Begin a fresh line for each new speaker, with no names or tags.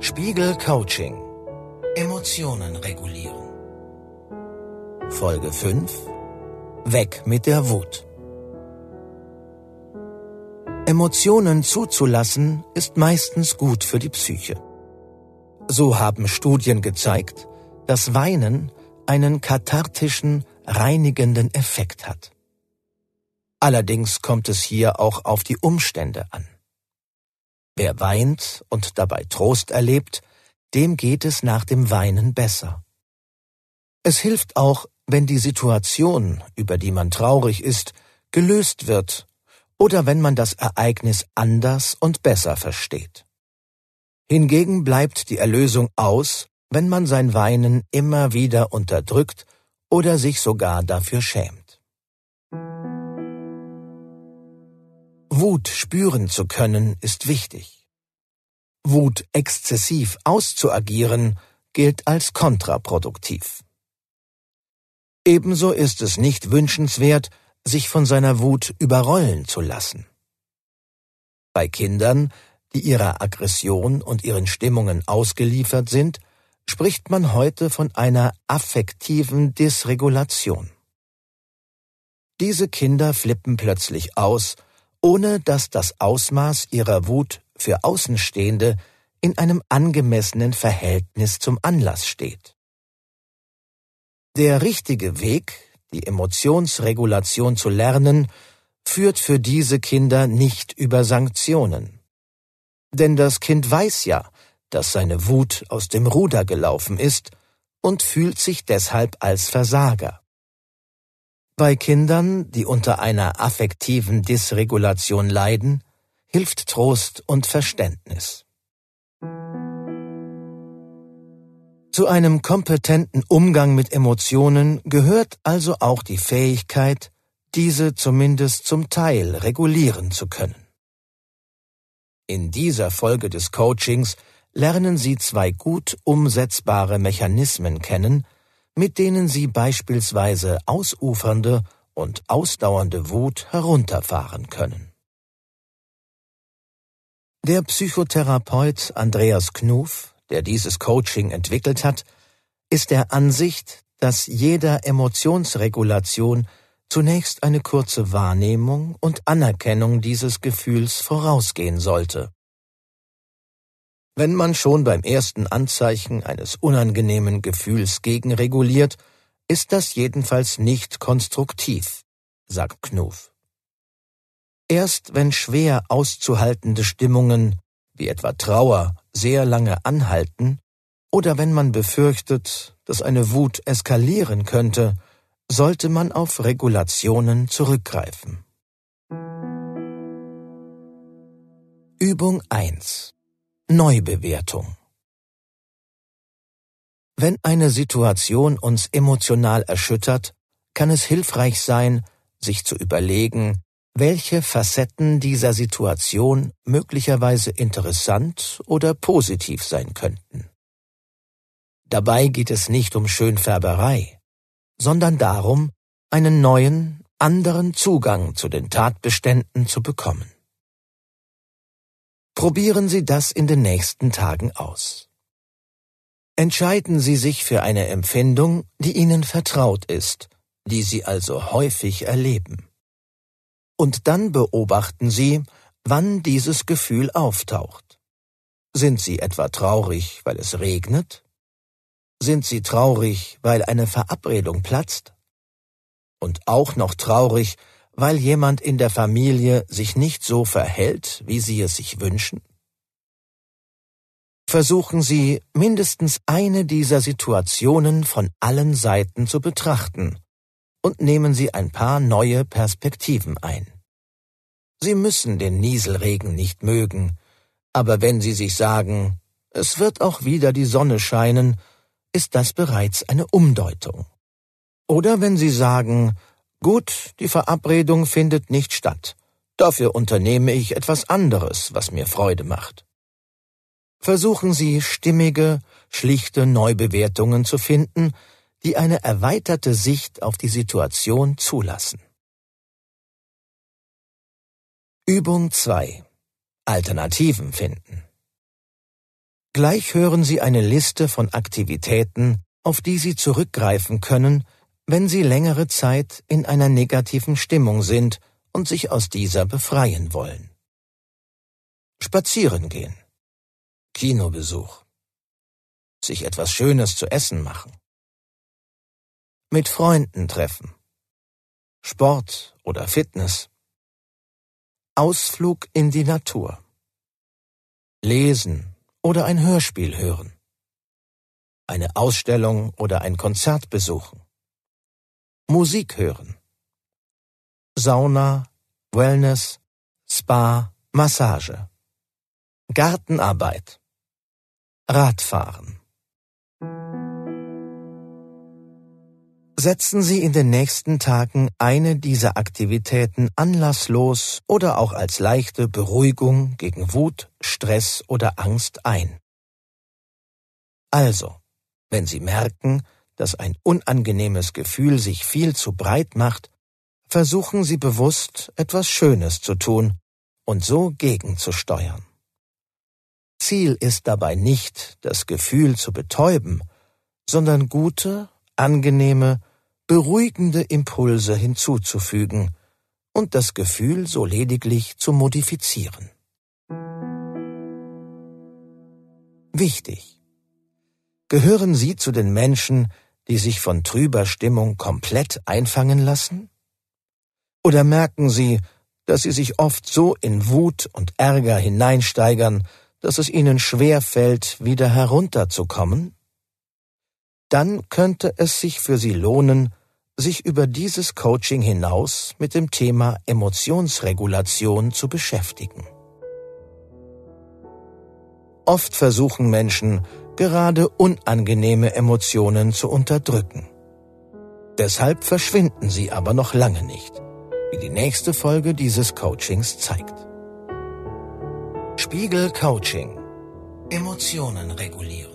Spiegel Coaching Emotionen regulieren Folge 5 Weg mit der Wut Emotionen zuzulassen ist meistens gut für die Psyche. So haben Studien gezeigt, dass Weinen einen kathartischen, reinigenden Effekt hat. Allerdings kommt es hier auch auf die Umstände an. Wer weint und dabei Trost erlebt, dem geht es nach dem Weinen besser. Es hilft auch, wenn die Situation, über die man traurig ist, gelöst wird oder wenn man das Ereignis anders und besser versteht. Hingegen bleibt die Erlösung aus, wenn man sein Weinen immer wieder unterdrückt oder sich sogar dafür schämt. Wut spüren zu können ist wichtig. Wut exzessiv auszuagieren gilt als kontraproduktiv. Ebenso ist es nicht wünschenswert, sich von seiner Wut überrollen zu lassen. Bei Kindern, die ihrer Aggression und ihren Stimmungen ausgeliefert sind, spricht man heute von einer affektiven Dysregulation. Diese Kinder flippen plötzlich aus, ohne dass das Ausmaß ihrer Wut für Außenstehende in einem angemessenen Verhältnis zum Anlass steht. Der richtige Weg, die Emotionsregulation zu lernen, führt für diese Kinder nicht über Sanktionen. Denn das Kind weiß ja, dass seine Wut aus dem Ruder gelaufen ist und fühlt sich deshalb als Versager. Bei Kindern, die unter einer affektiven Dysregulation leiden, hilft Trost und Verständnis. Zu einem kompetenten Umgang mit Emotionen gehört also auch die Fähigkeit, diese zumindest zum Teil regulieren zu können. In dieser Folge des Coachings lernen Sie zwei gut umsetzbare Mechanismen kennen, mit denen Sie beispielsweise ausufernde und ausdauernde Wut herunterfahren können. Der Psychotherapeut Andreas Knuf, der dieses Coaching entwickelt hat, ist der Ansicht, dass jeder Emotionsregulation zunächst eine kurze Wahrnehmung und Anerkennung dieses Gefühls vorausgehen sollte. Wenn man schon beim ersten Anzeichen eines unangenehmen Gefühls gegenreguliert, ist das jedenfalls nicht konstruktiv, sagt Knuf. Erst wenn schwer auszuhaltende Stimmungen, wie etwa Trauer, sehr lange anhalten, oder wenn man befürchtet, dass eine Wut eskalieren könnte, sollte man auf Regulationen zurückgreifen. Übung 1 Neubewertung Wenn eine Situation uns emotional erschüttert, kann es hilfreich sein, sich zu überlegen, welche Facetten dieser Situation möglicherweise interessant oder positiv sein könnten. Dabei geht es nicht um Schönfärberei, sondern darum, einen neuen, anderen Zugang zu den Tatbeständen zu bekommen. Probieren Sie das in den nächsten Tagen aus. Entscheiden Sie sich für eine Empfindung, die Ihnen vertraut ist, die Sie also häufig erleben. Und dann beobachten Sie, wann dieses Gefühl auftaucht. Sind Sie etwa traurig, weil es regnet? Sind Sie traurig, weil eine Verabredung platzt? Und auch noch traurig, weil jemand in der Familie sich nicht so verhält, wie Sie es sich wünschen? Versuchen Sie, mindestens eine dieser Situationen von allen Seiten zu betrachten und nehmen Sie ein paar neue Perspektiven ein. Sie müssen den Nieselregen nicht mögen, aber wenn Sie sich sagen, es wird auch wieder die Sonne scheinen, ist das bereits eine Umdeutung. Oder wenn Sie sagen, Gut, die Verabredung findet nicht statt. Dafür unternehme ich etwas anderes, was mir Freude macht. Versuchen Sie stimmige, schlichte Neubewertungen zu finden, die eine erweiterte Sicht auf die Situation zulassen. Übung 2 Alternativen finden. Gleich hören Sie eine Liste von Aktivitäten, auf die Sie zurückgreifen können, wenn Sie längere Zeit in einer negativen Stimmung sind und sich aus dieser befreien wollen. Spazieren gehen. Kinobesuch. Sich etwas Schönes zu essen machen. Mit Freunden treffen. Sport oder Fitness. Ausflug in die Natur. Lesen oder ein Hörspiel hören. Eine Ausstellung oder ein Konzert besuchen. Musik hören. Sauna, Wellness, Spa, Massage. Gartenarbeit. Radfahren. Setzen Sie in den nächsten Tagen eine dieser Aktivitäten anlasslos oder auch als leichte Beruhigung gegen Wut, Stress oder Angst ein. Also, wenn Sie merken, dass ein unangenehmes Gefühl sich viel zu breit macht, versuchen Sie bewusst etwas Schönes zu tun und so gegenzusteuern. Ziel ist dabei nicht, das Gefühl zu betäuben, sondern gute, angenehme, beruhigende Impulse hinzuzufügen und das Gefühl so lediglich zu modifizieren. Wichtig. Gehören Sie zu den Menschen, die sich von trüber Stimmung komplett einfangen lassen? Oder merken Sie, dass Sie sich oft so in Wut und Ärger hineinsteigern, dass es Ihnen schwer fällt, wieder herunterzukommen? dann könnte es sich für Sie lohnen, sich über dieses Coaching hinaus mit dem Thema Emotionsregulation zu beschäftigen. Oft versuchen Menschen, gerade unangenehme Emotionen zu unterdrücken. Deshalb verschwinden sie aber noch lange nicht, wie die nächste Folge dieses Coachings zeigt. Spiegel Coaching Emotionen regulieren